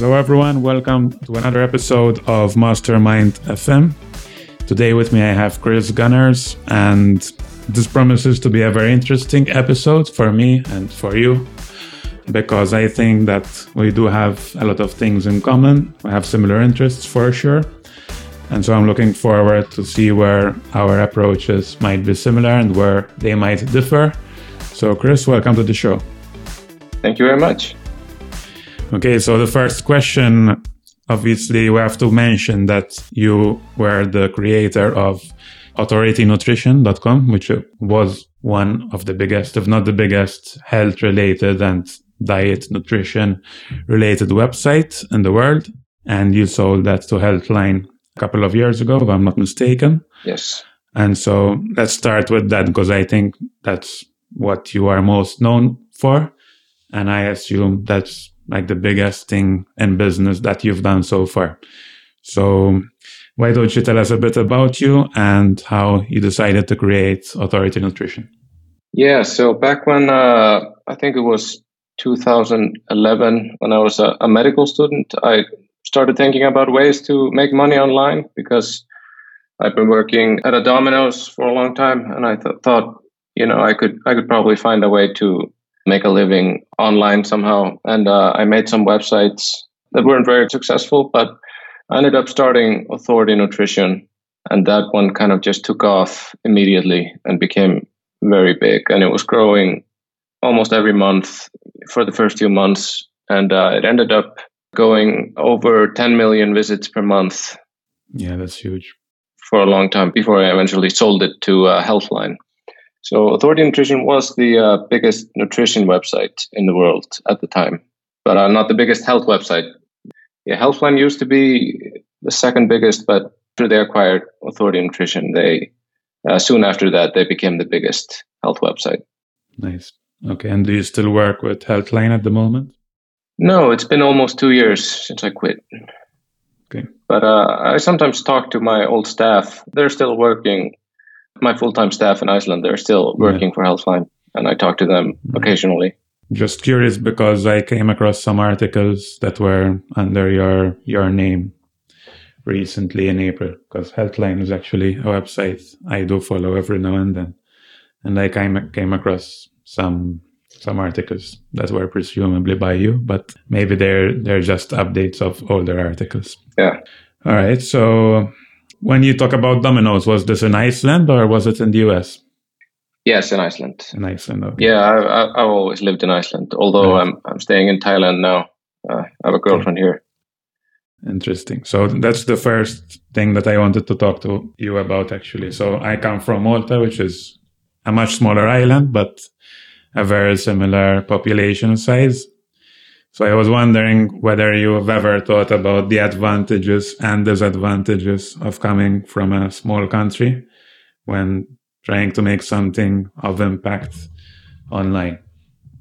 Hello, everyone. Welcome to another episode of Mastermind FM. Today, with me, I have Kris Gunnars, and this promises to be a very interesting episode for me and for you because I think that we do have a lot of things in common. We have similar interests for sure. And so I'm looking forward to see where our approaches might be similar and where they might differ. So, Kris, welcome to the show. Thank you very much. Okay, so the first question obviously, we have to mention that you were the creator of authoritynutrition.com, which was one of the biggest, if not the biggest, health related and diet nutrition related website in the world. And you sold that to Healthline a couple of years ago, if I'm not mistaken. Yes. And so let's start with that because I think that's what you are most known for. And I assume that's like the biggest thing in business that you've done so far. So why don't you tell us a bit about you and how you decided to create Authority Nutrition? Yeah, so back when uh, I think it was 2011, when I was a, a, medical student, I started thinking about ways to make money online because I've been working at a Domino's for a long time, and I th- thought, you know, I could I could probably find a way to make a living online somehow. And uh, I made some websites that weren't very successful, but I ended up starting Authority Nutrition. And that one kind of just took off immediately and became very big. And it was growing almost every month for the first few months. And uh, it ended up going over 10 million visits per month. Yeah, that's huge. For a long time before I eventually sold it to uh, Healthline. So Authority Nutrition was the uh, biggest nutrition website in the world at the time, but uh, not the biggest health website. Yeah, Healthline used to be the second biggest, but after they acquired Authority Nutrition, they uh, soon after that they became the biggest health website. Nice. Okay, and do you still work with Healthline at the moment? No, it's been almost two years since I quit. Okay. But uh, I sometimes talk to my old staff. They're still working my full time staff in Iceland, they're still working yeah. for Healthline, and I talk to them mm-hmm. occasionally. Just curious because I came across some articles that were under your your name recently in April. Because Healthline is actually a website I do follow every now and then, and I came came across some some articles that were presumably by you, but maybe they're they're just updates of older articles. Yeah. All right. So when you talk about Domino's, was this in Iceland or was it in the US? Yes, in Iceland. In Iceland, okay. Yeah, I, have always lived in Iceland, although. I'm I'm staying in Thailand now. Uh, I have a girlfriend okay. here. Interesting. So that's the first thing that I wanted to talk to you about, actually. So I come from Malta, which is a much smaller island, but a very similar population size. So I was wondering whether you have ever thought about the advantages and disadvantages of coming from a small country when trying to make something of impact online.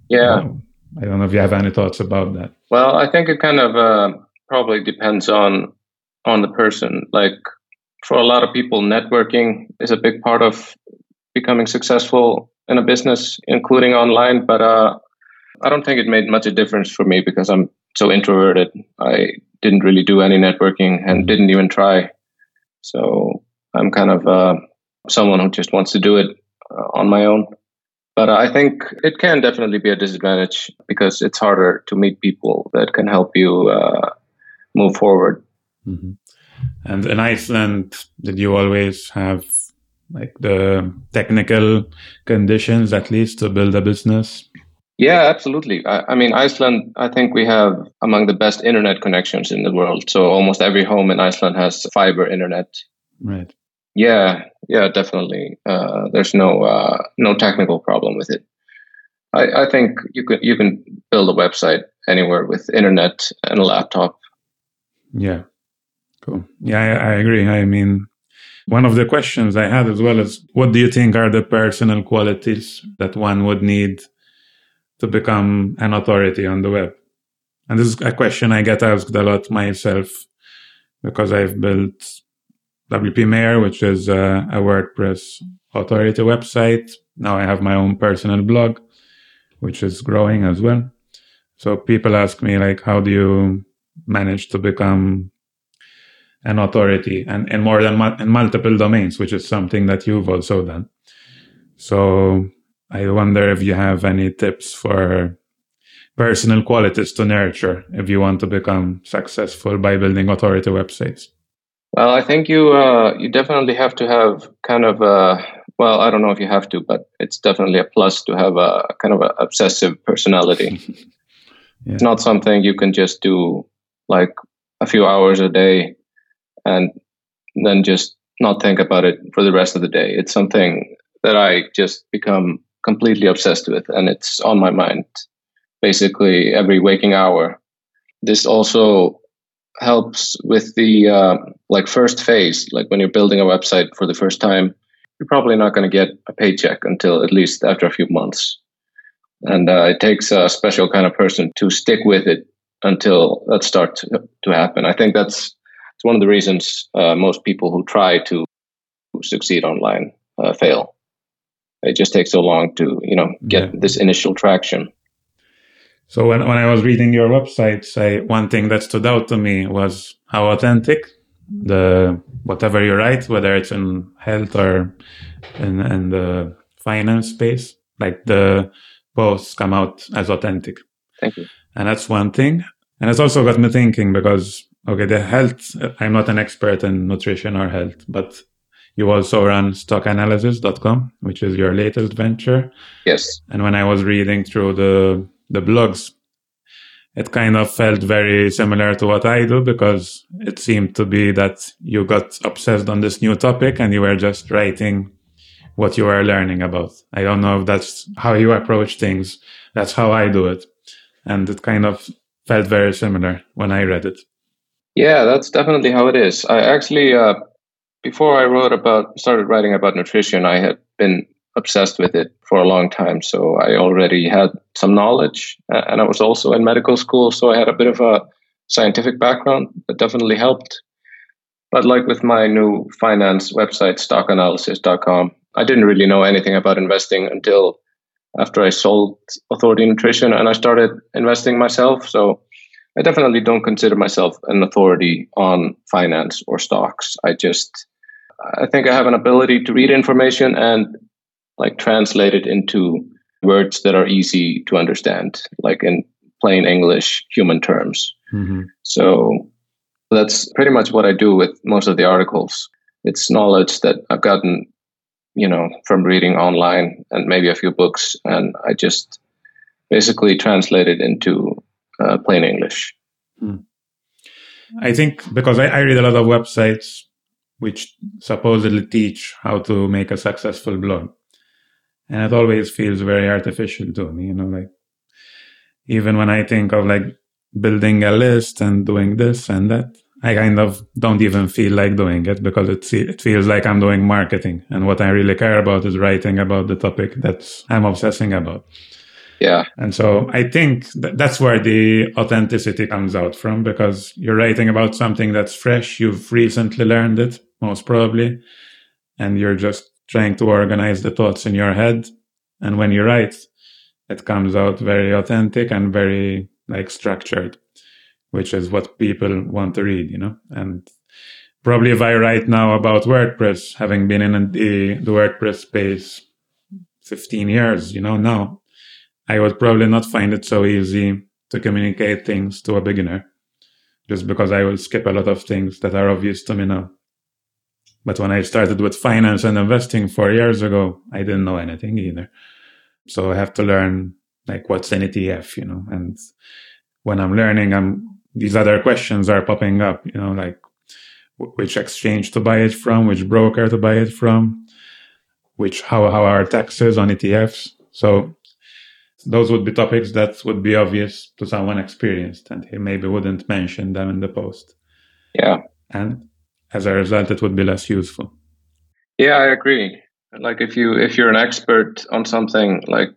Yeah. I don't know if you have any thoughts about that. Well, I think it kind of uh, probably depends on on the person. Like for a lot of people, networking is a big part of becoming successful in a business, including online. But uh, I don't think it made much a difference for me because I'm so introverted. I didn't really do any networking and didn't even try. So I'm kind of uh, someone who just wants to do it uh, on my own. But I think it can definitely be a disadvantage because it's harder to meet people that can help you uh, move forward. Mm-hmm. And in Iceland, did you always have like the technical conditions at least to build a business? Yeah, absolutely. I, I, mean, Iceland, I think we have among the best internet connections in the world. So almost every home in Iceland has fiber internet. Right. Yeah, yeah, definitely. Uh, there's no uh, no technical problem with it. I, I think you can you can build a website anywhere with internet and a laptop. Yeah, cool. Yeah, I, I agree. I mean, one of the questions I had as well is, what do you think are the personal qualities that one would need? To become an authority on the web? And this is a question I get asked a lot myself because I've built WP Mayor, which is a, a WordPress authority website. Now I have my own personal blog, which is growing as well. So people ask me like, how do you manage to become an authority and, and more than in multiple domains, which is something that you've also done. So I wonder if you have any tips for personal qualities to nurture if you want to become successful by building authority websites. Well, I think you uh, you definitely have to have kind of a well, I don't know if you have to, but it's definitely a plus to have a kind of an obsessive personality. yeah. It's not something you can just do like a few hours a day and then just not think about it for the rest of the day. It's something that I just become completely obsessed with, and it's on my mind basically every waking hour. This also helps with the uh, like first phase, like when you're building a website for the first time. You're probably not going to get a paycheck until at least after a few months, and uh, it takes a special kind of person to stick with it until that starts to happen. I think that's it's one of the reasons uh, most people who try to succeed online uh, fail. It just takes so long to you know get yeah. this initial traction. So when, when I was reading your website, say one thing that stood out to me was how authentic the whatever you write, whether it's in health or in, in the finance space, like the posts come out as authentic. Thank you. And that's one thing. And it's also got me thinking because Okay, the health, I'm not an expert in nutrition or health, but you also run stockanalysis.com, which is your latest venture. Yes. And when I was reading through the, the blogs, it kind of felt very similar to what I do because it seemed to be that you got obsessed on this new topic and you were just writing what you were learning about. I don't know if that's how you approach things. That's how I do it. And it kind of felt very similar when I read it. Yeah, that's definitely how it is. I actually, uh, before I wrote about, started writing about nutrition, I had been obsessed with it for a long time. So I already had some knowledge, and I was also in medical school, so I had a bit of a scientific background that definitely helped. But like with my new finance website, stockanalysis.com, I didn't really know anything about investing until after I sold Authority Nutrition and I started investing myself. So I definitely don't consider myself an authority on finance or stocks. I just, I think I have an ability to read information and like translate it into words that are easy to understand, like in plain English, human terms. Mm-hmm. So that's pretty much what I do with most of the articles. It's knowledge that I've gotten, you know, from reading online and maybe a few books, and I just basically translate it into uh, plain English. Mm. I think because I, I read a lot of websites which supposedly teach how to make a successful blog. And it always feels very artificial to me, you know, like even when I think of like building a list and doing this and that, I kind of don't even feel like doing it because it, it feels like I'm doing marketing. And what I really care about is writing about the topic that I'm obsessing about. Yeah. And so I think th- that's where the authenticity comes out from because you're writing about something that's fresh. You've recently learned it, most probably. And you're just trying to organize the thoughts in your head. And when you write, it comes out very authentic and very like structured, which is what people want to read, you know? And probably if I write now about WordPress, having been in the, the WordPress space 15 years, you know, now I would probably not find it so easy to communicate things to a beginner just because I will skip a lot of things that are obvious to me now. But when I started with finance and investing four years ago, I didn't know anything either. So I have to learn like what's an ETF, you know, and when I'm learning, I'm, these other questions are popping up, you know, like which exchange to buy it from, which broker to buy it from, which, how, how are taxes on ETFs. So those would be topics that would be obvious to someone experienced and he maybe wouldn't mention them in the post yeah and as a result it would be less useful yeah i agree like if you if you're an expert on something like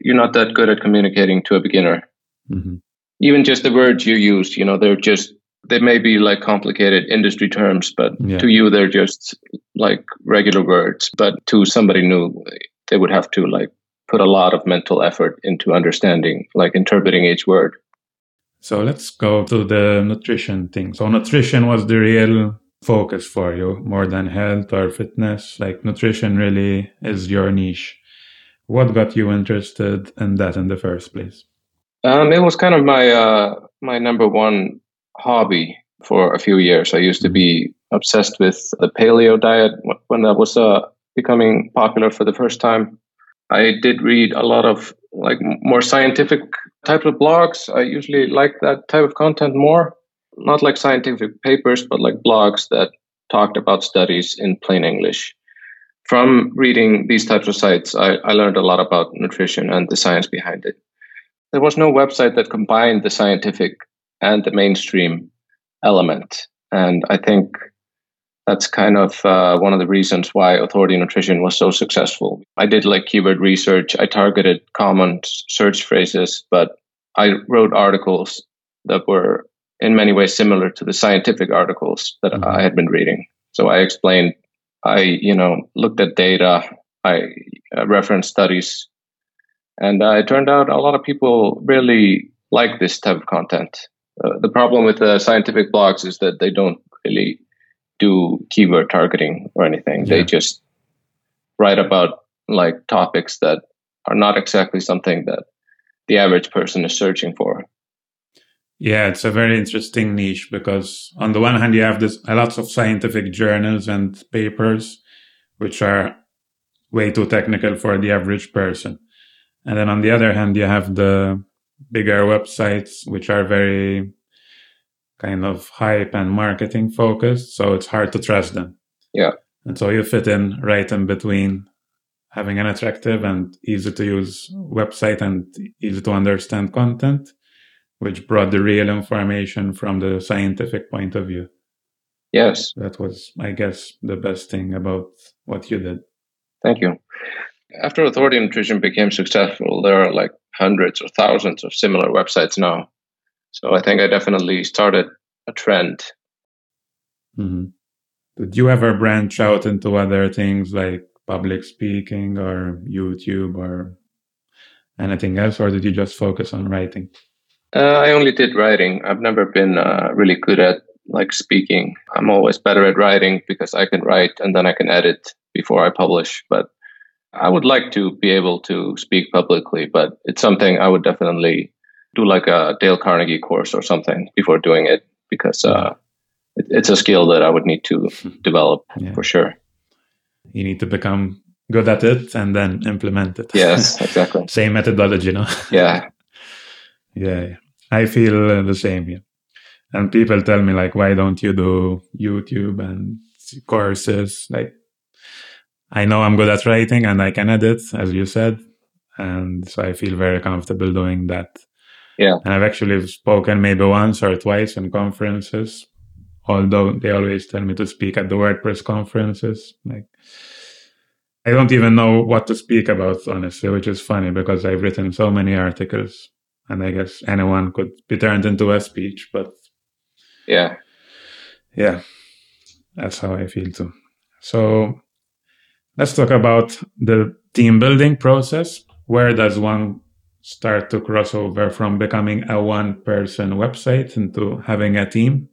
you're not that good at communicating to a beginner mm-hmm. even just the words you use you know they're just they may be like complicated industry terms but yeah. to you they're just like regular words but to somebody new they would have to like put a lot of mental effort into understanding, like interpreting each word. So let's go to the nutrition thing. So nutrition was the real focus for you more than health or fitness. Like nutrition really is your niche. What got you interested in that in the first place? Um, it was kind of my uh, my number one hobby for a few years. I used to be obsessed with the paleo diet when that was uh, becoming popular for the first time. I did read a lot of like more scientific type of blogs. I usually like that type of content more. Not like scientific papers, but like blogs that talked about studies in plain English. From reading these types of sites, I, I learned a lot about nutrition and the science behind it. There was no website that combined the scientific and the mainstream element. And I think that's kind of uh, one of the reasons why Authority Nutrition was so successful. I did like keyword research, I targeted common search phrases, but I wrote articles that were in many ways similar to the scientific articles that mm-hmm. I had been reading. So I explained, I you know looked at data, I uh, referenced studies, and uh, it turned out a lot of people really like this type of content. Uh, the problem with the scientific blogs is that they don't really do keyword targeting or anything. Yeah. They just write about like topics that are not exactly something that the average person is searching for. Yeah, it's a very interesting niche because on the one hand you have this lots of scientific journals and papers which are way too technical for the average person. And then on the other hand you have the bigger websites which are very kind of hype and marketing focused, so it's hard to trust them. Yeah. And so you fit in right in between having an attractive and easy to use website and easy to understand content, which brought the real information from the scientific point of view. Yes. That was, I guess, the best thing about what you did. Thank you. After Authority Nutrition became successful, there are like hundreds or thousands of similar websites now. So I think I definitely started a trend. Mm-hmm. Did you ever branch out into other things like public speaking or YouTube or anything else, or did you just focus on writing? Uh, I only did writing. I've never been uh, really good at like speaking. I'm always better at writing because I can write and then I can edit before I publish. But I would like to be able to speak publicly, but it's something I would definitely do like a Dale Carnegie course or something before doing it because uh, it, it's a skill that I would need to develop yeah. for sure. You need to become good at it and then implement it. Yes, exactly. same methodology, no? Yeah. yeah. I feel the same. Yeah. And people tell me like, why don't you do YouTube and courses? Like, I know I'm good at writing and I can edit, as you said, and so I feel very comfortable doing that. Yeah. And I've actually spoken maybe once or twice in conferences, although they always tell me to speak at the WordPress conferences. Like, I don't even know what to speak about, honestly, which is funny because I've written so many articles and I guess anyone could be turned into a speech, but yeah. Yeah. That's how I feel too. So let's talk about the team building process. Where does one start to cross over from becoming a one person website into having a team?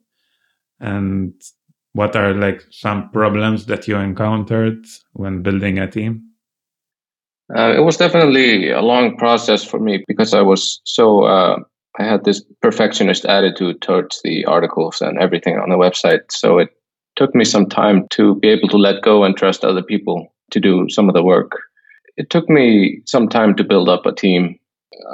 And what are like some problems that you encountered when building a team? Uh, it was definitely a long process for me because I was so uh, I had this perfectionist attitude towards the articles and everything on the website. So it took me some time to be able to let go and trust other people to do some of the work. It took me some time to build up a team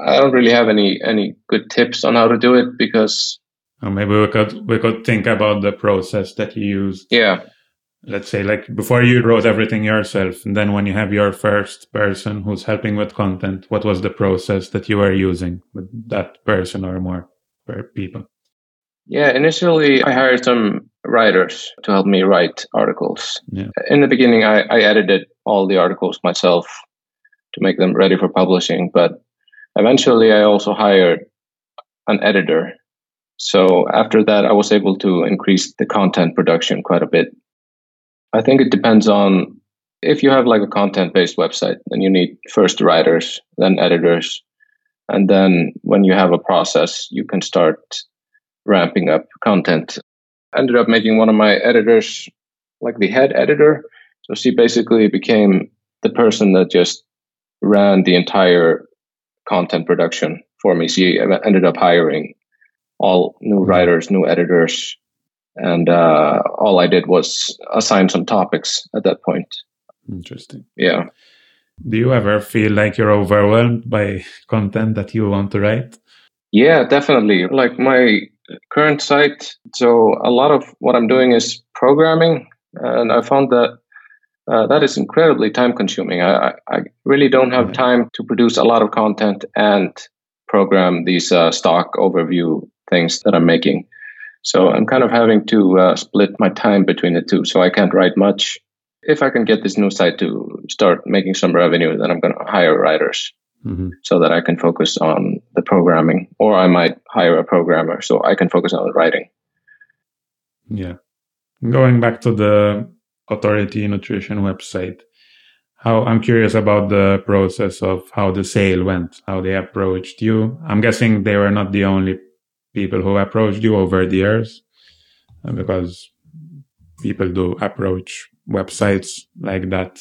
I don't really have any any good tips on how to do it because or maybe we could we could think about the process that you used. Yeah. Let's say like before you wrote everything yourself, and then when you have your first person who's helping with content, what was the process that you were using with that person or more people? Yeah, initially I hired some writers to help me write articles. Yeah. In the beginning, I, I edited all the articles myself to make them ready for publishing, but Eventually, I also hired an editor. So after that, I was able to increase the content production quite a bit. I think it depends on if you have like a content based website, then you need first writers, then editors, And then when you have a process, you can start ramping up content. I ended up making one of my editors like the head editor. So she basically became the person that just ran the entire content production for me. She ended up hiring all new writers, new editors, and uh, all I did was assign some topics at that point. Interesting. Yeah. Do you ever feel like you're overwhelmed by content that you want to write? Yeah, definitely. Like my current site, so a lot of what I'm doing is programming, and I found that uh, that is incredibly time consuming. I, I really don't have time to produce a lot of content and program these uh, stock overview things that I'm making. So I'm kind of having to uh, split my time between the two. So I can't write much. If I can get this new site to start making some revenue, then I'm going to hire writers mm-hmm. so that I can focus on the programming, or I might hire a programmer so I can focus on the writing. Yeah. Going back to the Authority Nutrition website, how I'm curious about the process of how the sale went, how they approached you. I'm guessing they were not the only people who approached you over the years uh, because people do approach websites like that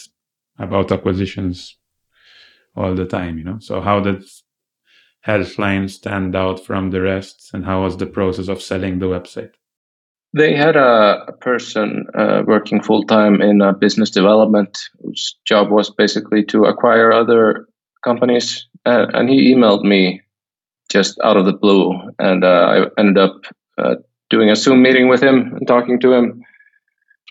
about acquisitions all the time, you know. So how did Healthline stand out from the rest and how was the process of selling the website? They had a, person uh, working full time in business development whose job was basically to acquire other companies. Uh, and he emailed me just out of the blue. And uh, I ended up uh, doing a Zoom meeting with him and talking to him.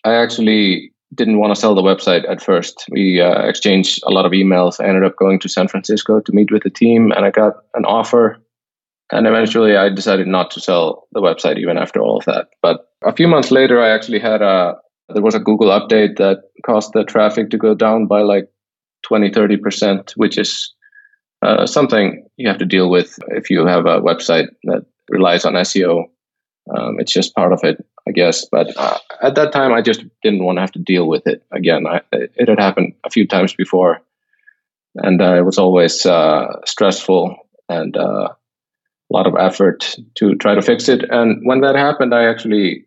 I actually didn't want to sell the website at first. We uh, exchanged a lot of emails. I ended up going to San Francisco to meet with the team, and I got an offer. And eventually, I decided not to sell the website even after all of that. But a few months later, I actually had a there was a Google update that caused the traffic to go down by like 20, 30%, which is uh, something you have to deal with if you have a website that relies on SEO. Um, it's just part of it, I guess. But uh, at that time, I just didn't want to have to deal with it again. I, it had happened a few times before, and uh, it was always uh, stressful and uh, a lot of effort to try to fix it. And when that happened, I actually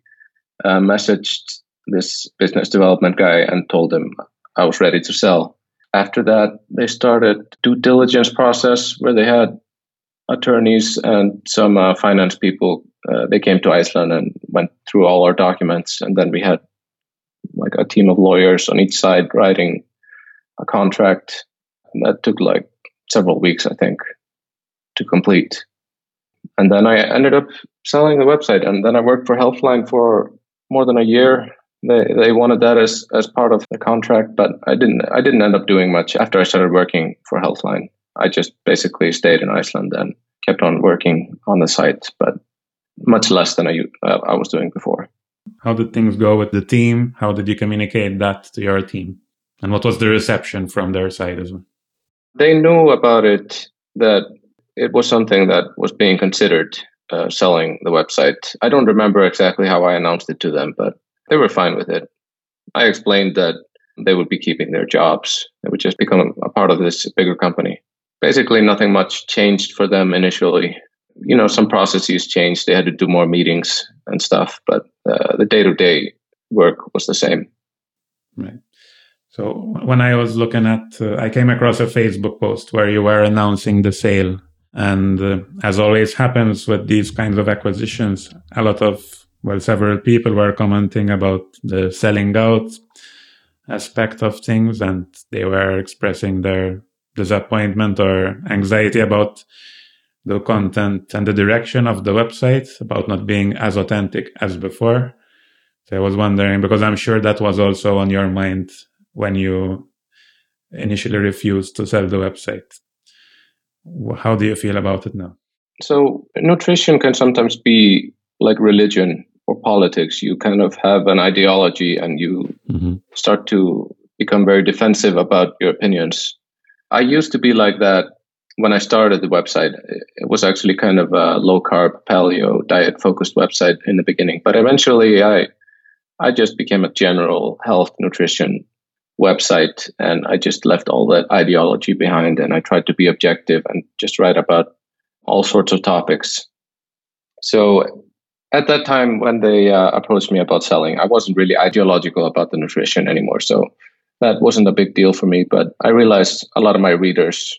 uh, messaged this business development guy and told him I was ready to sell. After that, they started due diligence process where they had attorneys and some uh, finance people. Uh, they came to Iceland and went through all our documents, and then we had like a team of lawyers on each side writing a contract. And that took like several weeks, I think, to complete. And then I ended up selling the website, and then I worked for Healthline for more than a year they they wanted that as as part of the contract, but I didn't I didn't end up doing much after I started working for Healthline. I just basically stayed in Iceland and kept on working on the site, but much less than I uh, I was doing before. How did things go with the team? How did you communicate that to your team? And what was the reception from their side as well? They knew about it that it was something that was being considered uh, selling the website. I don't remember exactly how I announced it to them, but they were fine with it. I explained that they would be keeping their jobs. They would just become a part of this bigger company. Basically, nothing much changed for them initially. You know, some processes changed. They had to do more meetings and stuff, but uh, the day to day work was the same. Right. So when I was looking at, uh, I came across a Facebook post where you were announcing the sale. And uh, as always happens with these kinds of acquisitions, a lot of well, several people were commenting about the selling out aspect of things, and they were expressing their disappointment or anxiety about the content and the direction of the website, about not being as authentic as before. So I was wondering, because I'm sure that was also on your mind when you initially refused to sell the website. How do you feel about it now? So, nutrition can sometimes be like religion politics. You kind of have an ideology and you mm-hmm. start to become very defensive about your opinions. I used to be like that when I started the website. It was actually kind of a low carb, paleo, diet focused website in the beginning, but eventually I I just became a general health nutrition website and I just left all that ideology behind and I tried to be objective and just write about all sorts of topics. So at that time when they uh, approached me about selling, I wasn't really ideological about the nutrition anymore. So that wasn't a big deal for me. But I realized a lot of my readers,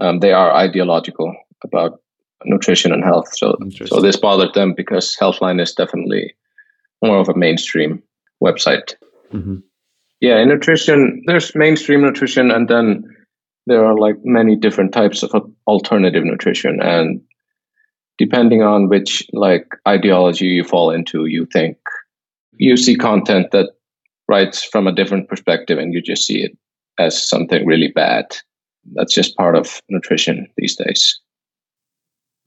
um, they are ideological about nutrition and health. So, so this bothered them because Healthline is definitely more of a mainstream website. Mm-hmm. Yeah, in nutrition, there's mainstream nutrition, and then there are like many different types of alternative nutrition. And depending on which like ideology you fall into, you think you see content that writes from a different perspective, and you just see it as something really bad. That's just part of nutrition these days.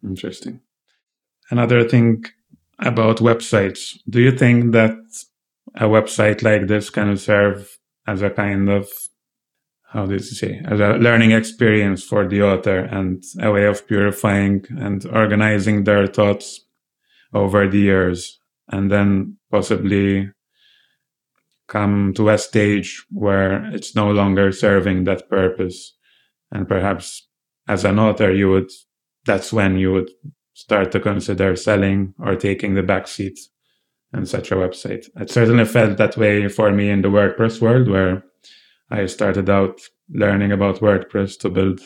Interesting. Another thing about websites. Do you think that a website like this can serve as a kind of how did you say as a learning experience for the author and a way of purifying and organizing their thoughts over the years and then possibly come to a stage where it's no longer serving that purpose and perhaps as an author you would that's when you would start to consider selling or taking the back seat in such a website. It certainly felt that way for me in the WordPress world, where I started out learning about WordPress to build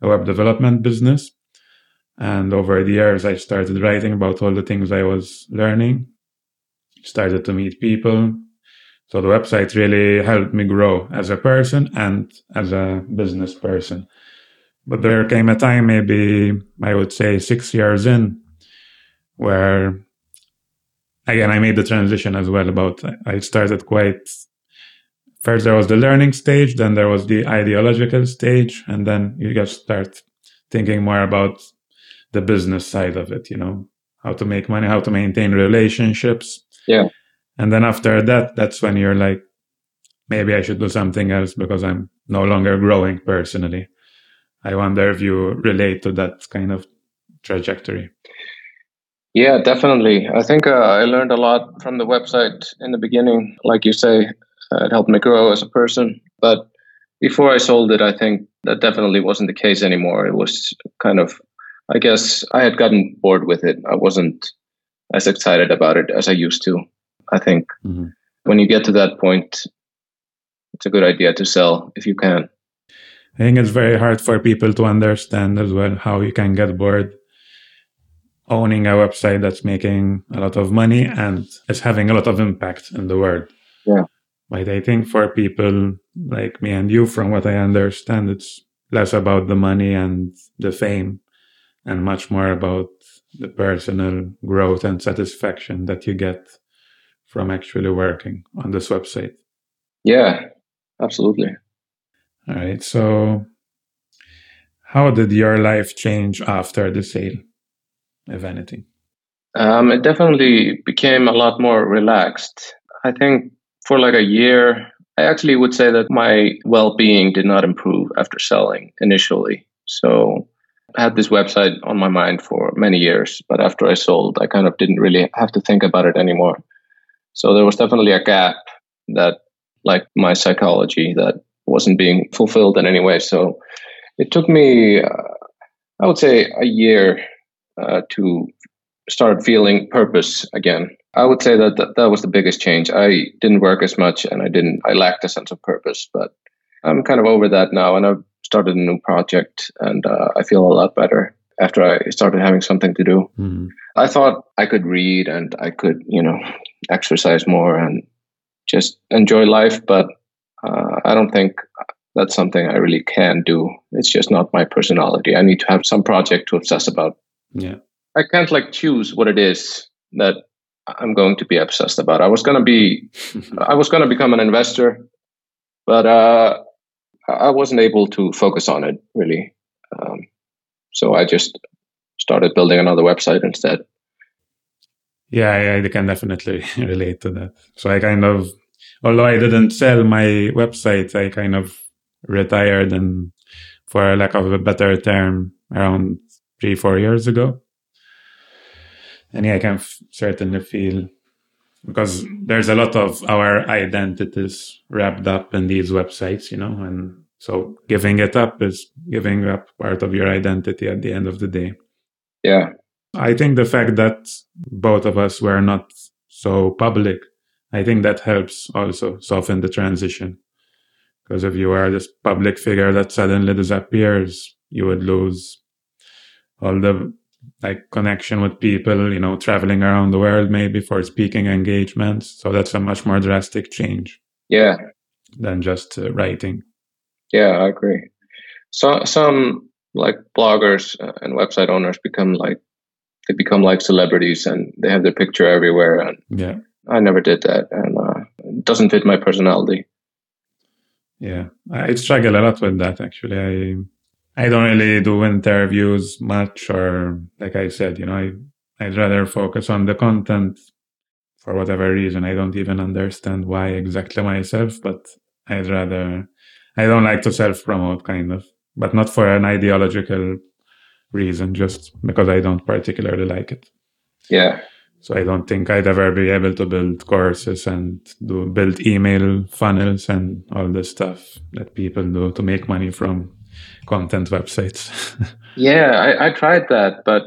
a web development business. And over the years, I started writing about all the things I was learning, started to meet people. So the website really helped me grow as a person and as a business person. But there came a time, maybe I would say six years in, where again, I made the transition as well. About I started quite first there was the learning stage, then there was the ideological stage, and then you just start thinking more about the business side of it. You know, how to make money, how to maintain relationships. Yeah. And then after that, that's when you're like, maybe I should do something else because I'm no longer growing personally. I wonder if you relate to that kind of trajectory. Yeah, definitely. I think uh, I learned a lot from the website in the beginning. Like you say, it helped me grow as a person. But before I sold it, I think that definitely wasn't the case anymore. It was kind of, I guess, I had gotten bored with it. I wasn't as excited about it as I used to. I think mm-hmm. when you get to that point, it's a good idea to sell if you can. I think it's very hard for people to understand as well how you can get bored owning a website that's making a lot of money and is having a lot of impact in the world. Yeah. But I think for people like me and you, from what I understand, it's less about the money and the fame and much more about the personal growth and satisfaction that you get from actually working on this website. Yeah, absolutely. All right. So, how did your life change after the sale, if anything? Um, it definitely became a lot more relaxed. I think for like a year, I actually would say that my well being did not improve after selling initially. So, I had this website on my mind for many years, but after I sold, I kind of didn't really have to think about it anymore. So, there was definitely a gap that, like my psychology, that wasn't being fulfilled in any way. So it took me, uh, I would say, a year uh, to start feeling purpose again. I would say that, that that was the biggest change. I didn't work as much, and I didn't. I lacked a sense of purpose, but I'm kind of over that now, and I've started a new project, and uh, I feel a lot better after I started having something to do. Mm-hmm. I thought I could read and I could, you know, exercise more and just enjoy life, but uh, I don't think that's something I really can do. It's just not my personality. I need to have some project to obsess about. Yeah. I can't like choose what it is that I'm going to be obsessed about. I was going to be, I was going to become an investor, but uh, I wasn't able to focus on it really. Um, so I just started building another website instead. Yeah, I can definitely relate to that. So I kind of although I didn't sell my website, I kind of retired and for lack of a better term around three, four years ago. And yeah, I can f- certainly feel because there's a lot of our identities wrapped up in these websites, you know, and so giving it up is giving up part of your identity at the end of the day. Yeah. I think the fact that both of us were not so public, I think that helps also soften the transition. Because if you are this public figure that suddenly disappears, you would lose all the like connection with people, you know, traveling around the world maybe for speaking engagements. So that's a much more drastic change. Yeah. Than just uh, writing. Yeah, I agree. So some like bloggers uh, and website owners become like they become like celebrities and they have their picture everywhere. And yeah, I never did that, and uh, it doesn't fit my personality. Yeah, I struggle a lot with that actually. I I don't really do interviews much, or like I said, you know, I I'd rather focus on the content for whatever reason. I don't even understand why exactly myself, but I'd rather I don't like to self promote kind of, but not for an ideological reason, just because I don't particularly like it. Yeah. So I don't think I'd ever be able to build courses and do build email funnels and all the stuff that people do to make money from content websites. yeah, I, I tried that, but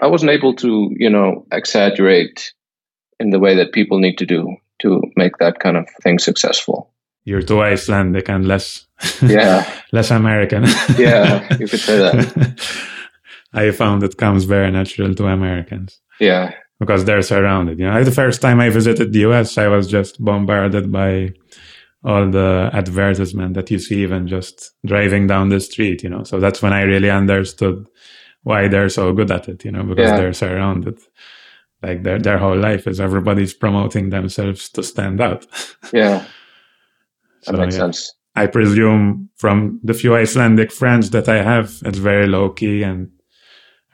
I wasn't able to, you know, exaggerate in the way that people need to do to make that kind of thing successful. You're too Icelandic and less, yeah, less American. yeah, you could say that. I found it comes very natural to Americans. Yeah, because they're surrounded. You know, the first time I visited the US, I was just bombarded by all the advertisement that you see even just driving down the street, you know. So that's when I really understood why they're so good at it, you know, because yeah. they're surrounded. Like their their whole life is everybody's promoting themselves to stand out. Yeah. That so, makes yeah. sense. I presume from the few Icelandic friends that I have, it's very low key and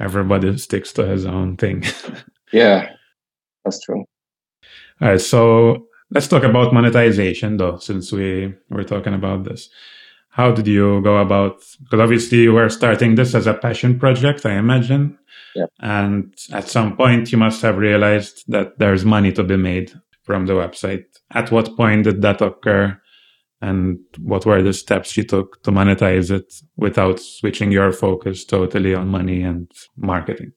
everybody sticks to his own thing. Yeah, that's true. All right, so let's talk about monetization, though, since we were talking about this. How did you go about? Because obviously you were starting this as a passion project, I imagine. Yeah. And at some point, you must have realized that there's money to be made from the website. At what point did that occur? And what were the steps you took to monetize it without switching your focus totally on money and marketing?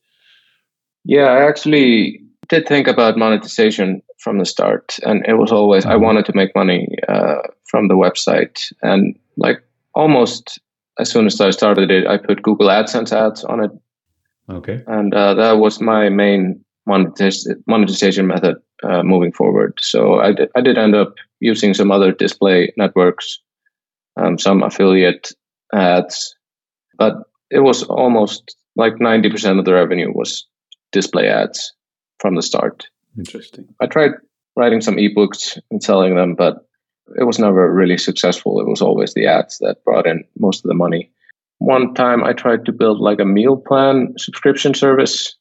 Yeah, I actually did think about monetization from the start, and it was always I mm-hmm. wanted to make money uh, from the website, and like almost as soon as I started it, I put Google AdSense ads on it. Okay, and uh, that was my main monetization monetization method uh, moving forward. So I did, I did end up using some other display networks, um, some affiliate ads, but it was almost like ninety percent of the revenue was display ads from the start. Interesting. I tried writing some ebooks and selling them, but it was never really successful. It was always the ads that brought in most of the money. One time I tried to build like a meal plan subscription service.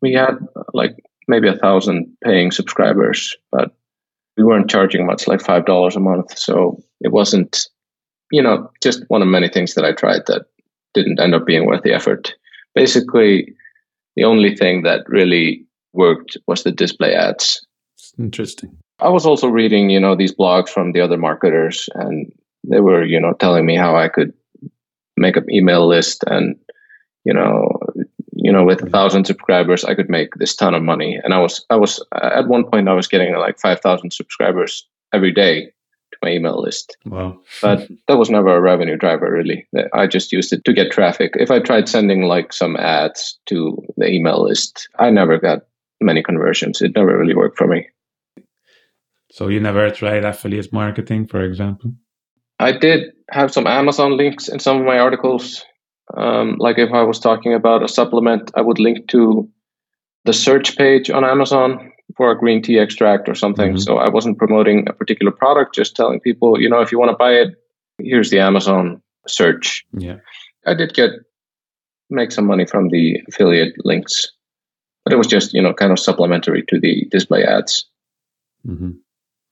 We had like maybe a thousand paying subscribers, but we weren't charging much, like $5 a month. So it wasn't, you know, just one of many things that I tried that didn't end up being worth the effort. Basically, the only thing that really worked was the display ads. Interesting. I was also reading, you know, these blogs from the other marketers, and they were, you know, telling me how I could make an email list, and you know, you know, with a thousand subscribers, I could make this ton of money. And I was, I was at one point, I was getting like five thousand subscribers every day to my email list. Wow. but that was never a revenue driver, really. I just used it to get traffic. If I tried sending like some ads to the email list, I never got many conversions. It never really worked for me. So you never tried affiliate marketing, for example? I did have some Amazon links in some of my articles. Um, like if I was talking about a supplement, I would link to the search page on Amazon for a green tea extract or something. Mm-hmm. So I wasn't promoting a particular product, just telling people, you know, if you want to buy it, here's the Amazon search. Yeah. I did get make some money from the affiliate links, but it was just, you know, kind of supplementary to the display ads. Mm-hmm.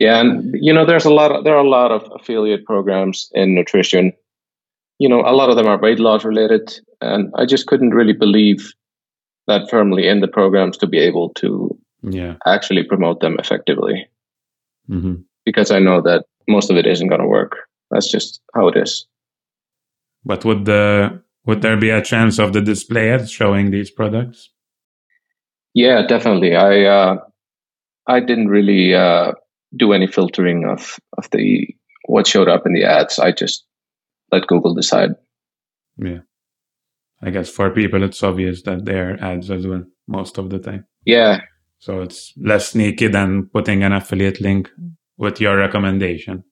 Yeah, and you know, there's a lot of there are a lot of affiliate programs in nutrition. You know, a lot of them are weight loss related, and I just couldn't really believe that firmly in the programs to be able to yeah actually promote them effectively mm-hmm. because i know that most of it isn't going to work that's just how it is but would the would there be a chance of the display ads showing these products? Yeah, definitely. I uh, I didn't really uh, do any filtering of of the what showed up in the ads. I just let Google decide. Yeah, I guess for people it's obvious that they're ads as well most of the time. Yeah. So it's less sneaky than putting an affiliate link with your recommendation,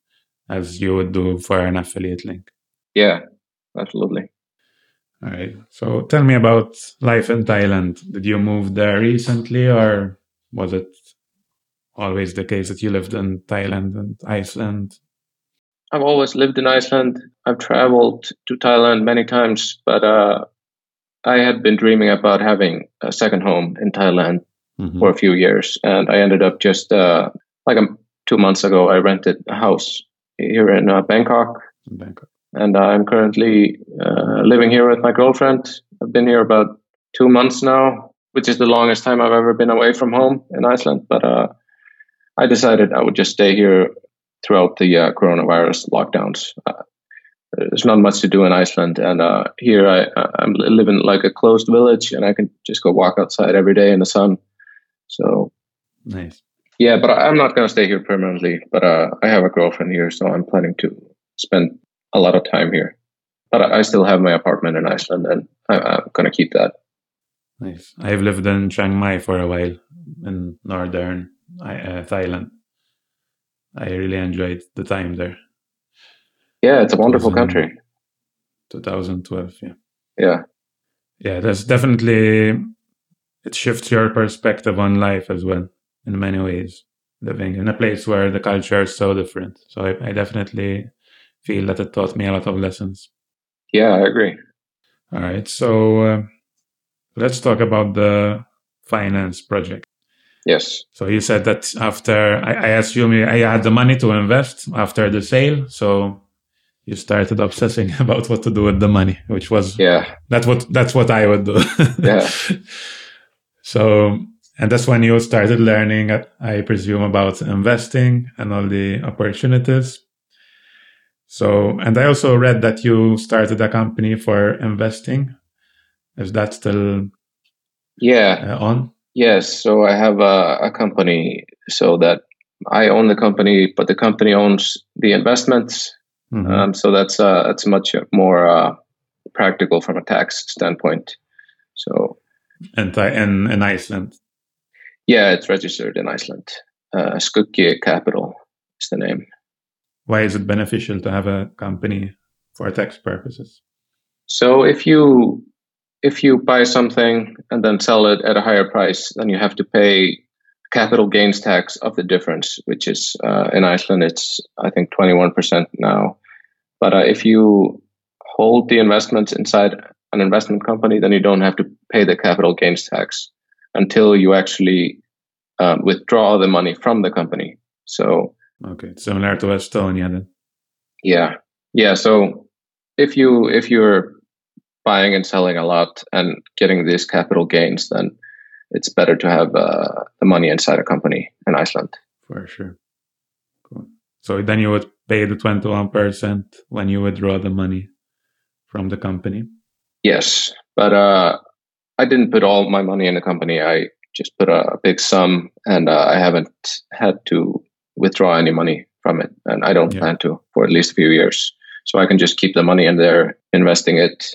as you would do for an affiliate link. Yeah, absolutely. All right. So tell me about life in Thailand. Did you move there recently, or was it always the case that you lived in Thailand and Iceland? I've always lived in Iceland. I've traveled to Thailand many times, but uh, I had been dreaming about having a second home in Thailand mm-hmm. for a few years, and I ended up just uh, like a, two months ago. I rented a house here in uh, Bangkok. Bangkok and I'm currently uh, living here with my girlfriend. I've been here about two months now, which is the longest time I've ever been away from home in Iceland. But uh, I decided I would just stay here throughout the uh, coronavirus lockdowns. Uh, there's not much to do in Iceland, and uh, here I, I'm living like a closed village, and I can just go walk outside every day in the sun. So nice. Yeah, but I'm not going to stay here permanently. But uh, I have a girlfriend here, so I'm planning to spend a lot of time here. But I still have my apartment in Iceland, and I, am going to keep that. Nice. I've lived in Chiang Mai for a while in northern uh, Thailand. I really enjoyed the time there. Yeah, it's a wonderful country. 2012, yeah. Yeah. Yeah, there's definitely it shifts your perspective on life as well in many ways. Living in a place where the culture is so different. So I, I definitely feel that it taught me a lot of lessons. Yeah, I agree. All right. So uh, let's talk about the finance project. Yes. So you said that after, I, I assume you, I had the money to invest after the sale. So you started obsessing about what to do with the money, which was yeah. That's what that's what I would do. yeah. So and that's when you started learning, I presume, about investing and all the opportunities. So, and I also read that you started a company for investing. Is that still yeah uh, on? Yes. So I have a, a, company so that I own the company, but the company owns the investments. Mm-hmm. Um, so that's uh, that's much more uh, practical from a tax standpoint. So, and in in Iceland. Yeah, it's registered in Iceland. Uh, Capital is the name why is it beneficial to have a company for tax purposes? So if you if you buy something and then sell it at a higher price, then you have to pay capital gains tax of the difference, which is uh, in Iceland it's I think twenty one percent now. But uh, if you hold the investments inside an investment company, then you don't have to pay the capital gains tax until you actually um, withdraw the money from the company. So Okay, similar to Estonia then. Yeah, yeah. So if you if you're buying and selling a lot and getting these capital gains, then it's better to have uh, the money inside a company in Iceland. For sure. Cool. So then you would pay the twenty one percent when you withdraw the money from the company. Yes, but uh, I didn't put all my money in the company. I just put a, big sum, and uh, I haven't had to withdraw any money from it, and I don't yeah. plan to for at least a few years. So I can just keep the money in there, investing it,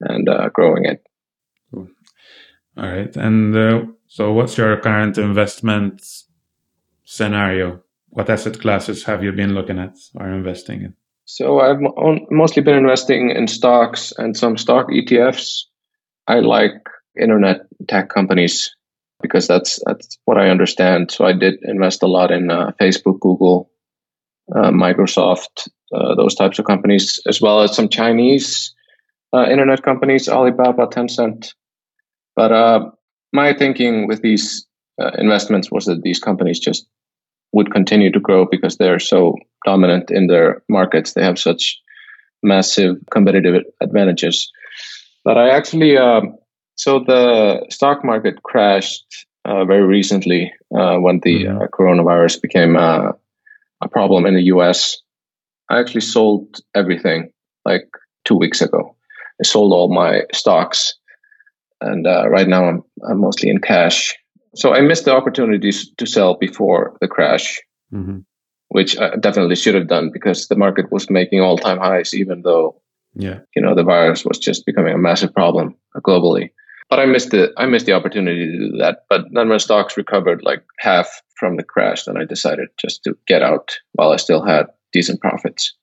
and uh, growing it. Cool. All right, and uh, so what's your current investment scenario? What asset classes have you been looking at or investing in? So I've mostly been investing in stocks and some stock ETFs. I like internet tech companies because that's that's what I understand. So I did invest a lot in uh, Facebook, Google, uh, Microsoft, uh, those types of companies, as well as some Chinese uh, internet companies, Alibaba, Tencent. But uh, my thinking with these uh, investments was that these companies just would continue to grow because they're so dominant in their markets. They have such massive competitive advantages. But I actually so the stock market crashed uh, very recently uh, when the mm-hmm. uh, coronavirus became uh, a problem in the US. I actually sold everything like two weeks ago. I sold all my stocks, and uh, right now I'm I'm mostly in cash. So I missed the opportunities to sell before the crash, mm-hmm. which I definitely should have done because the market was making all time highs, even though yeah you know the virus was just becoming a massive problem globally. But I missed the I missed the opportunity to do that. But then my stocks recovered like half from the crash, then I decided just to get out while I still had decent profits.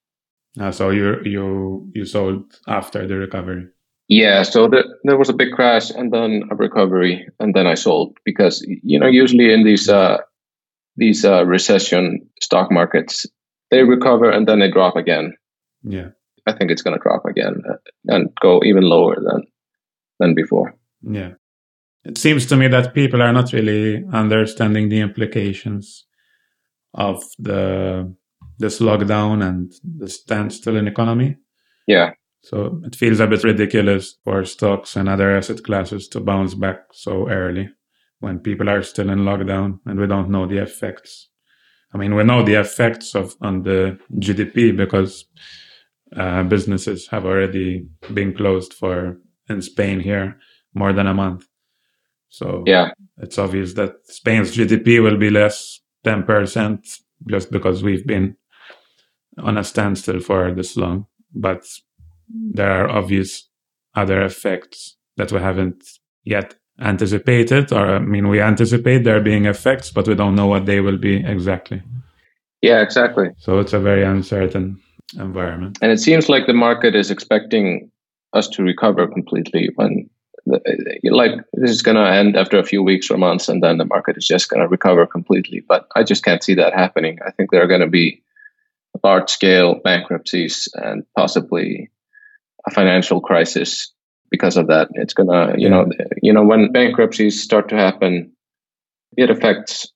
Uh, so you you you sold after the recovery. Yeah, so the, there was a big crash and then a recovery, and then I sold because you know usually in these uh, these uh, recession stock markets they recover and then they drop again. Yeah, I think it's going to drop again uh, and go even lower than than before. Yeah, it seems to me that people are not really understanding the implications of the this lockdown and the standstill in economy. Yeah. So it feels a bit ridiculous for stocks and other asset classes to bounce back so early when people are still in lockdown and we don't know the effects. I mean, we know the effects of on the GDP because uh, businesses have already been closed for in Spain here more than a month. So yeah, it's obvious that Spain's GDP will be less 10% just because we've been on a standstill for this long. But there are obvious other effects that we haven't yet anticipated, or I mean, we anticipate there being effects, but we don't know what they will be exactly. Yeah, exactly. So it's a very uncertain environment. And it seems like the market is expecting us to recover completely when like this is going to end after a few weeks or months and then the market is just going to recover completely but i just can't see that happening i think there are going to be large scale bankruptcies and possibly a financial crisis because of that. It's gonna, you yeah. know, you know, when bankruptcies start to happen, it affects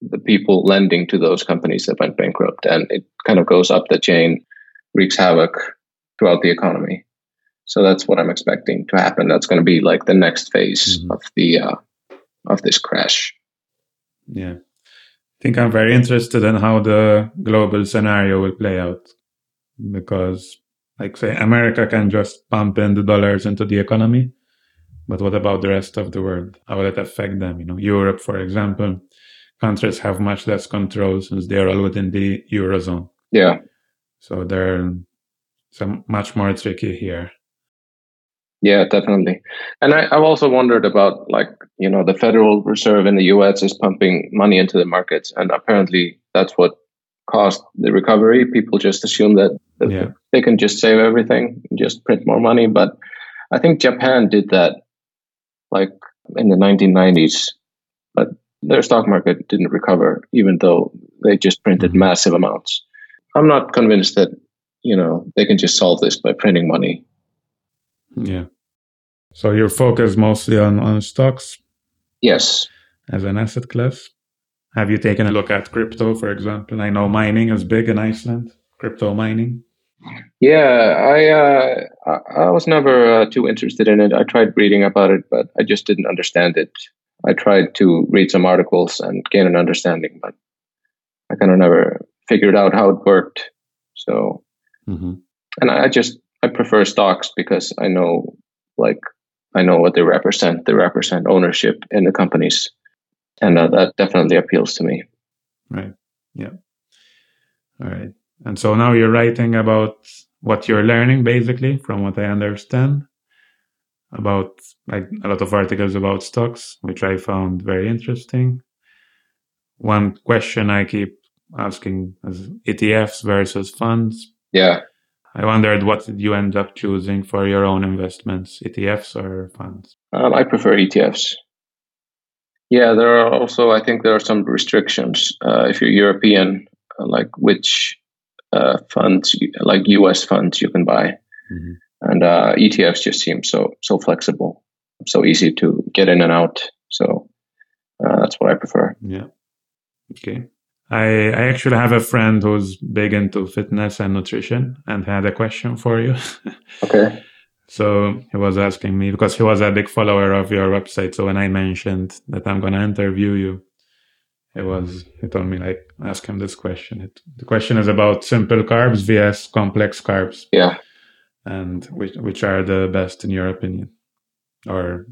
the people lending to those companies that went bankrupt, and it kind of goes up the chain, wreaks havoc throughout the economy. So that's what I'm expecting to happen. That's going to be like the next phase mm-hmm. of the uh, of this crash. Yeah, I think I'm very interested in how the global scenario will play out because like say America can just pump in the dollars into the economy, but what about the rest of the world? How will it affect them? You know, Europe, for example, countries have much less control since they are all within the eurozone. Yeah. So they're some much more tricky here. Yeah, definitely. And I, have also wondered about like, you know, the Federal Reserve in the US is pumping money into the markets and apparently that's what caused the recovery. People just assume that, yeah. they can just save everything and just print more money. But I think Japan did that like in the 1990s, but their stock market didn't recover, even though they just printed mm-hmm. massive amounts. I'm not convinced that, you know, they can just solve this by printing money. Yeah. So you're focused mostly on, on stocks? Yes. As an asset class? Have you taken a look at crypto, for example? I know mining is big in Iceland, crypto mining. Yeah, I uh, I was never uh, too interested in it. I tried reading about it, but I just didn't understand it. I tried to read some articles and gain an understanding, but I kind of never figured out how it worked. So, mm-hmm. and I just I prefer stocks because I know like I know what they represent. They represent ownership in the companies and uh, that definitely appeals to me. Right. Yeah. All right. And so now you're writing about what you're learning, basically, from what I understand, about like a lot of articles about stocks, which I found very interesting. One question I keep asking is ETFs versus funds. Yeah. I wondered what did you end up choosing for your own investments, ETFs or funds? Um, I prefer ETFs. Yeah, there are also, I think there are some restrictions uh, if you're European, uh, like which uh, funds, like US funds, you can buy. Mm-hmm. And uh, ETFs just seem so so flexible, so easy to get in and out. So uh, that's what I prefer. Yeah. Okay. I, I actually have a friend who's big into fitness and nutrition and had a question for you. okay. So he was asking me because he was a big follower of your website. So when I mentioned that I'm going to interview you, it was, he told me like, ask him this question. It, the question is about simple carbs vs complex carbs. Yeah. and which which are the best in your opinion, or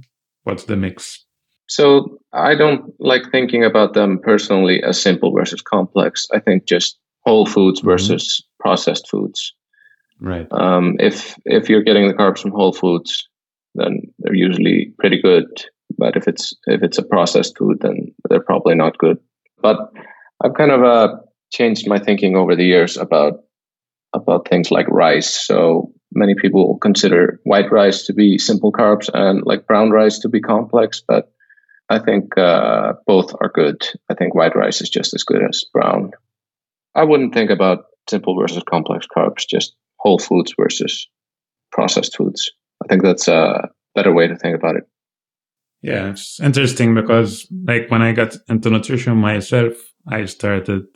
what's the mix? So I don't like thinking about them personally as simple versus complex. I think just whole foods mm-hmm. versus processed foods. Right. Um, if if you're getting the carbs from whole foods, then they're usually pretty good. But if it's if it's a processed food, then they're probably not good. But I've kind of uh, changed my thinking over the years about about things like rice. So many people consider white rice to be simple carbs and like brown rice to be complex, but I think uh, both are good. I think white rice is just as good as brown. I wouldn't think about simple versus complex carbs, just whole foods versus processed foods. I think that's a better way to think about it. Yeah, it's interesting because like when I got into nutrition myself, I started,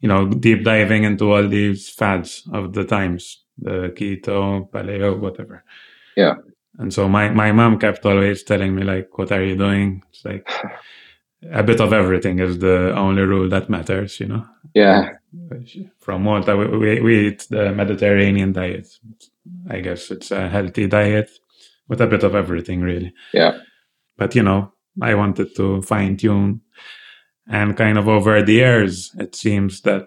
you know, deep diving into all these fads of the times, the keto, paleo, whatever. Yeah. And so my, my mom kept always telling me like, what are you doing? It's like a bit of everything is the only rule that matters, you know? Yeah. From Malta, we, we, we eat the Mediterranean diet. I guess it's a healthy diet with a bit of everything, really. Yeah. But, you know, I wanted to fine tune. And kind of over the years, it seems that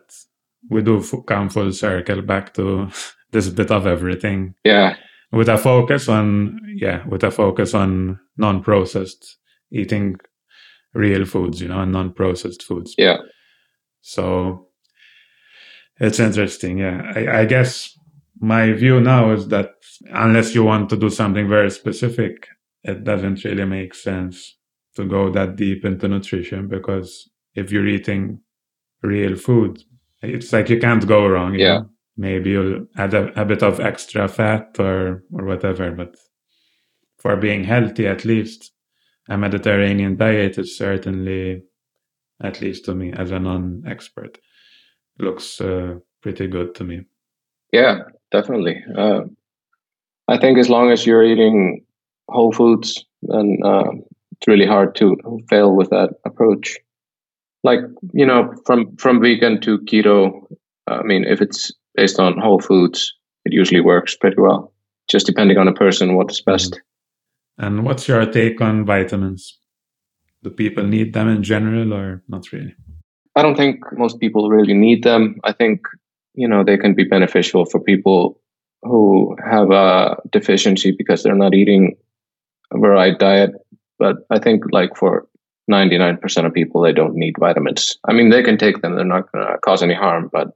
we do come full circle back to this bit of everything. Yeah. With a focus on, yeah, with a focus on non processed eating real foods, you know, and non processed foods. Yeah. So it's interesting. Yeah. I, I guess my view now is that unless you want to do something very specific, it doesn't really make sense to go that deep into nutrition because if you're eating real food, it's like you can't go wrong. yeah. Know? Maybe you'll add a, a bit of extra fat or, or whatever, but for being healthy, at least a Mediterranean diet is certainly, at least to me as a non-expert, looks uh, pretty good to me. Yeah, definitely. Uh, I think as long as you're eating whole foods, then uh, it's really hard to fail with that approach. Like you know, from from vegan to keto, I mean, if it's based on whole foods, it usually works pretty well. Just depending on a person, what is best. Mm-hmm. And what's your take on vitamins? Do people need them in general, or not really? I don't think most people really need them. I think you know they can be beneficial for people who have a deficiency because they're not eating a right diet. But I think like for 99% of people, they don't need vitamins. I mean, they can take them. They're not going to cause any harm, but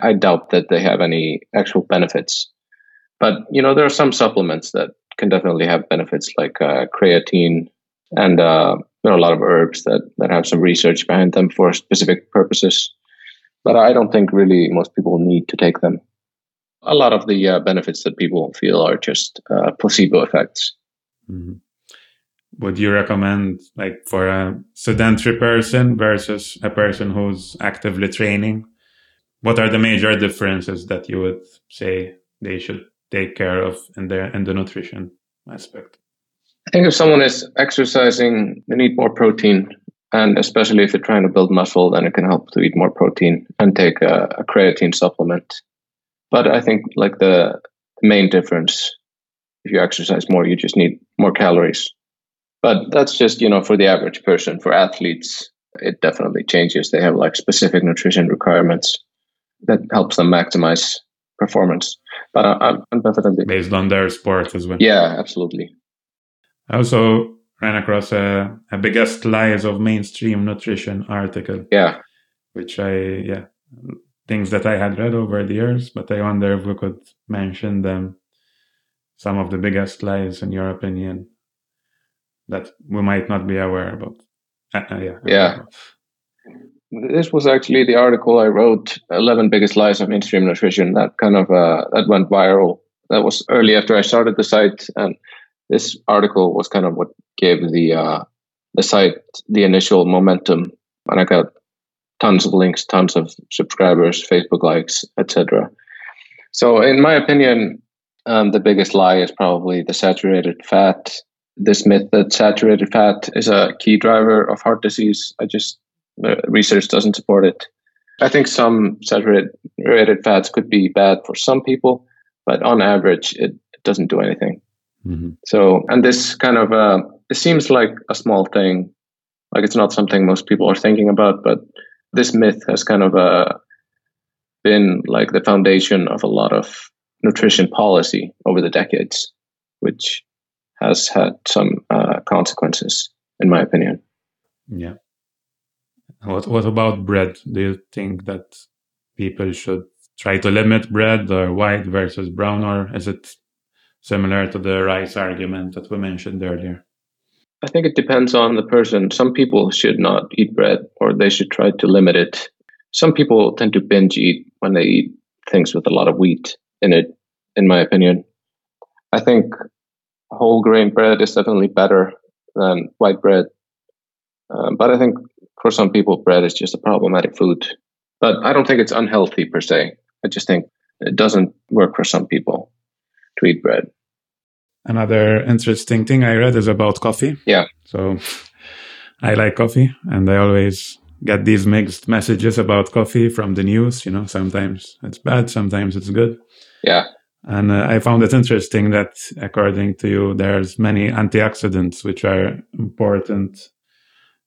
I doubt that they have any actual benefits. But, you know, there are some supplements that can definitely have benefits like uh, creatine and uh, there are a lot of herbs that, that have some research behind them for specific purposes. But I don't think really most people need to take them. A lot of the uh, benefits that people feel are just uh, placebo effects. Mm-hmm. Would you recommend, like, for a sedentary person versus a person who's actively training? What are the major differences that you would say they should take care of in their in the nutrition aspect? I think if someone is exercising, they need more protein, and especially if they're trying to build muscle, then it can help to eat more protein and take a, a creatine supplement. But I think like the, the main difference, if you exercise more, you just need more calories. But that's just you know for the average person. For athletes, it definitely changes. They have like specific nutrition requirements that helps them maximize performance. But I, am definitely based on their sport as well. Yeah, absolutely. I also ran across a, a biggest lies of mainstream nutrition article. Yeah. Which I, yeah, things that I had read over the years, but I wonder if we could mention them. Some of the biggest lies, in your opinion, that we might not be aware about. Uh, uh, yeah. Yeah. This was actually the article I wrote, 11 Biggest Lies of Mainstream Nutrition. That kind of, uh, that went viral. That was early after I started the site. And this article was kind of what gave the uh, the site the initial momentum, and I got tons of links, tons of subscribers, Facebook likes, etc. So, in my opinion, um, the biggest lie is probably the saturated fat. This myth that saturated fat is a key driver of heart disease. I just research doesn't support it. I think some saturated fats could be bad for some people, but on average, it, it doesn't do anything. Mm-hmm. So, and this kind of uh, it seems like a small thing, like it's not something most people are thinking about, but this myth has kind of uh, been like the foundation of a lot of nutrition policy over the decades, which has had some uh, consequences, in my opinion. Yeah. What What about bread? Do you think that people should try to limit bread or white versus brown, or is it similar to the rice argument that we mentioned earlier? I think it depends on the person. Some people should not eat bread, or they should try to limit it. Some people tend to binge eat when they eat things with a lot of wheat in it, in my opinion. I think whole grain bread is definitely better than white bread. Um, but I think for some people, bread is just a problematic food. But I don't think it's unhealthy per se. I just think it doesn't work for some people to eat bread. Another interesting thing I read is about coffee. Yeah. So I like coffee and I always get these mixed messages about coffee from the news. You know, sometimes it's bad, sometimes it's good. Yeah. And uh, I found it interesting that, according to you, there's many antioxidants which are important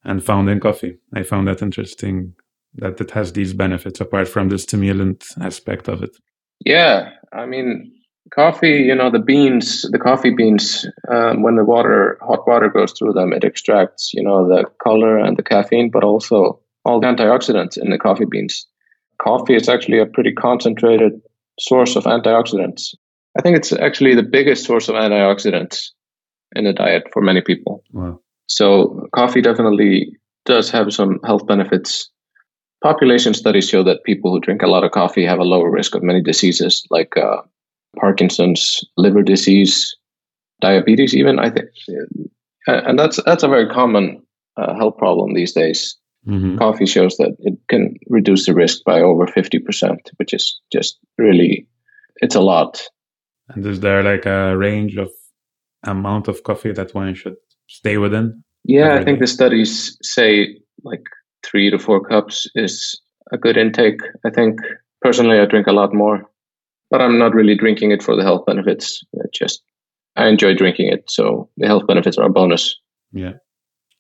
and found in coffee. I found that interesting that it has these benefits apart from the stimulant aspect of it. Yeah, I mean, coffee. You know, the beans, the coffee beans. Um, when the water, hot water goes through them, it extracts, you know, the color and the caffeine, but also all the antioxidants in the coffee beans. Coffee is actually a pretty concentrated source of antioxidants. I think it's actually the biggest source of antioxidants in the diet for many people. Wow. So coffee definitely does have some health benefits. Population studies show that people who drink a lot of coffee have a lower risk of many diseases like uh, Parkinson's, liver disease, diabetes, even. I think, and that's that's a very common uh, health problem these days. Mm-hmm. Coffee shows that it can reduce the risk by over 50%, which is just really, it's a lot. And is there like a range of amount of coffee that one should stay within? Yeah, I think the studies say like three to four cups is a good intake. I think personally, I drink a lot more, but I'm not really drinking it for the health benefits. It just I enjoy drinking it, so the health benefits are a bonus. Yeah.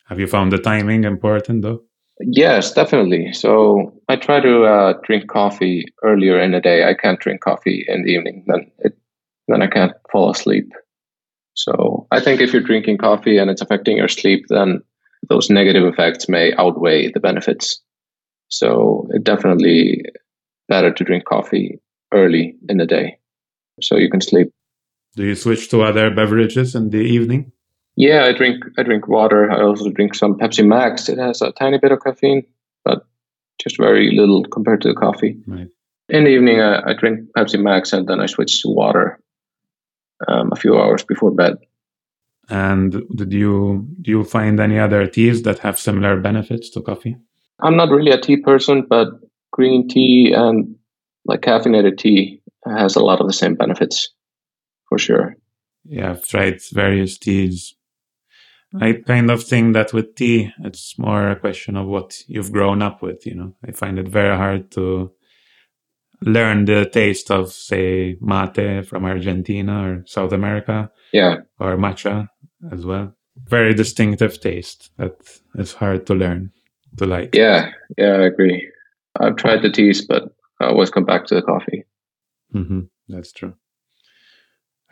Have you found the timing important though? Yes, definitely. So I try to uh, drink coffee earlier in the day. I can't drink coffee in the evening. Then it, then I can't fall asleep. So I think if you're drinking coffee and it's affecting your sleep, then those negative effects may outweigh the benefits. So it definitely better to drink coffee early in the day so you can sleep. Do you switch to other beverages in the evening? Yeah, I drink I drink water. I also drink some Pepsi Max. It has a tiny bit of caffeine, but just very little compared to the coffee. Right. In the evening, I, I, drink Pepsi Max and then I switch to water um, a few hours before bed. And did you do you find any other teas that have similar benefits to coffee? I'm not really a tea person, but green tea and like caffeinated tea has a lot of the same benefits for sure. Yeah, I've tried various teas I kind of think that with tea, it's more a question of what you've grown up with. You know, I find it very hard to learn the taste of, say, mate from Argentina or South America. Yeah. Or matcha as well. Very distinctive taste that is hard to learn to like. Yeah. Yeah, I agree. I've tried the teas, but I always come back to the coffee. Mm-hmm. That's true.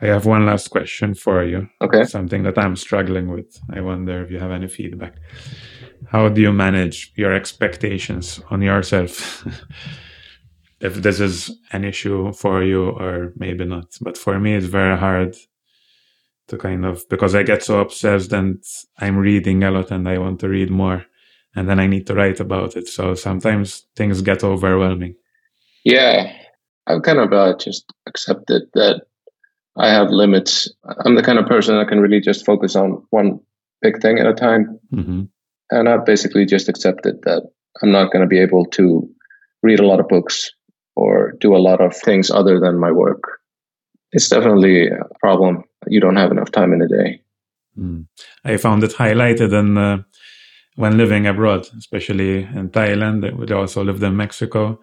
I have one last question for you. Okay. Something that I'm struggling with. I wonder if you have any feedback. How do you manage your expectations on yourself? if this is an issue for you or maybe not. But for me, it's very hard to kind of, because I get so obsessed and I'm reading a lot and I want to read more and then I need to write about it. So sometimes things get overwhelming. Yeah. I've kind of uh, just accepted that I have limits. I'm the kind of person that can really just focus on one big thing at a time. Mm-hmm. And I've basically just accepted that I'm not going to be able to read a lot of books or do a lot of things other than my work. It's definitely a problem. You don't have enough time in a day. Mm. I found it highlighted in, uh, when living abroad, especially in Thailand. We also lived in Mexico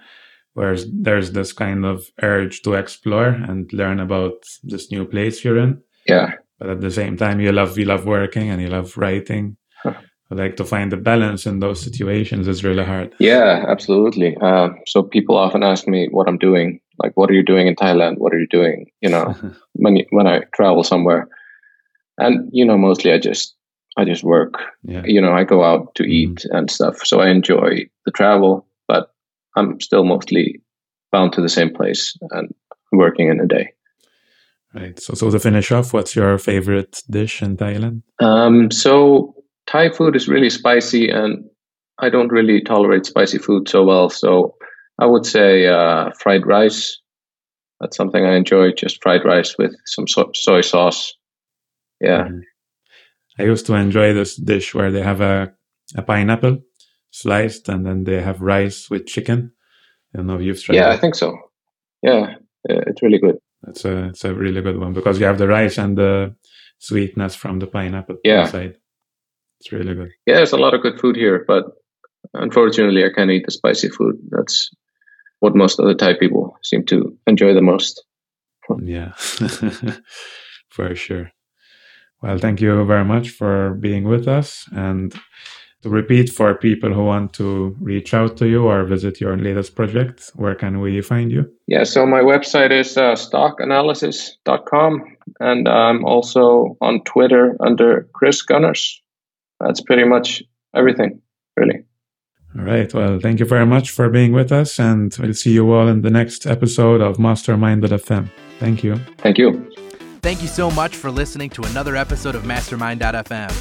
where there's this kind of urge to explore and learn about this new place you're in. Yeah. But at the same time, you love you love working and you love writing. Like to find the balance in those situations is really hard. Yeah, absolutely. Uh, so people often ask me what I'm doing. Like, what are you doing in Thailand? What are you doing? You know, when you, when I travel somewhere, and you know, mostly I just I just work. Yeah. You know, I go out to mm-hmm. eat mm-hmm. and stuff. So I enjoy the travel, but I'm still mostly bound to the same place and working in a day. Right. So, so to finish off, what's your favorite dish in Thailand? Um, so Thai food is really spicy, and I don't really tolerate spicy food so well. So I would say uh, fried rice. That's something I enjoy. Just fried rice with some so- soy sauce. Yeah. Mm-hmm. I used to enjoy this dish where they have a, a pineapple sliced and then they have rice with chicken. I don't know if you've tried Yeah, I think so. Yeah, it's really good. It's a, it's a really good one because you have the rice and the sweetness from the pineapple yeah. inside. It's really good. Yeah, there's a lot of good food here, but unfortunately, I can't eat the spicy food. That's what most of the Thai people seem to enjoy the most. yeah, for sure. Well, thank you very much for being with us. And to repeat for people who want to reach out to you or visit your latest project, where can we find you? Yeah, so my website is uh, stockanalysis.com. And I'm also on Twitter under Kris Gunnars. That's pretty much everything, really. All right. Well, thank you very much for being with us. And we'll see you all in the next episode of Mastermind.fm. Thank you. Thank you. Thank you so much for listening to another episode of Mastermind.fm.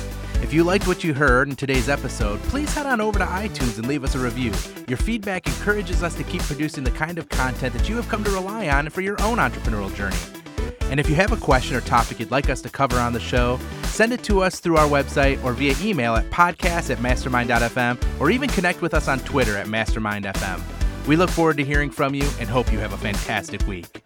If you liked what you heard in today's episode, please head on over to iTunes and leave us a review. Your feedback encourages us to keep producing the kind of content that you have come to rely on for your own entrepreneurial journey. And if you have a question or topic you'd like us to cover on the show, send it to us through our website or via email at podcast at mastermind.fm or even connect with us on Twitter at mastermindfm. We look forward to hearing from you and hope you have a fantastic week.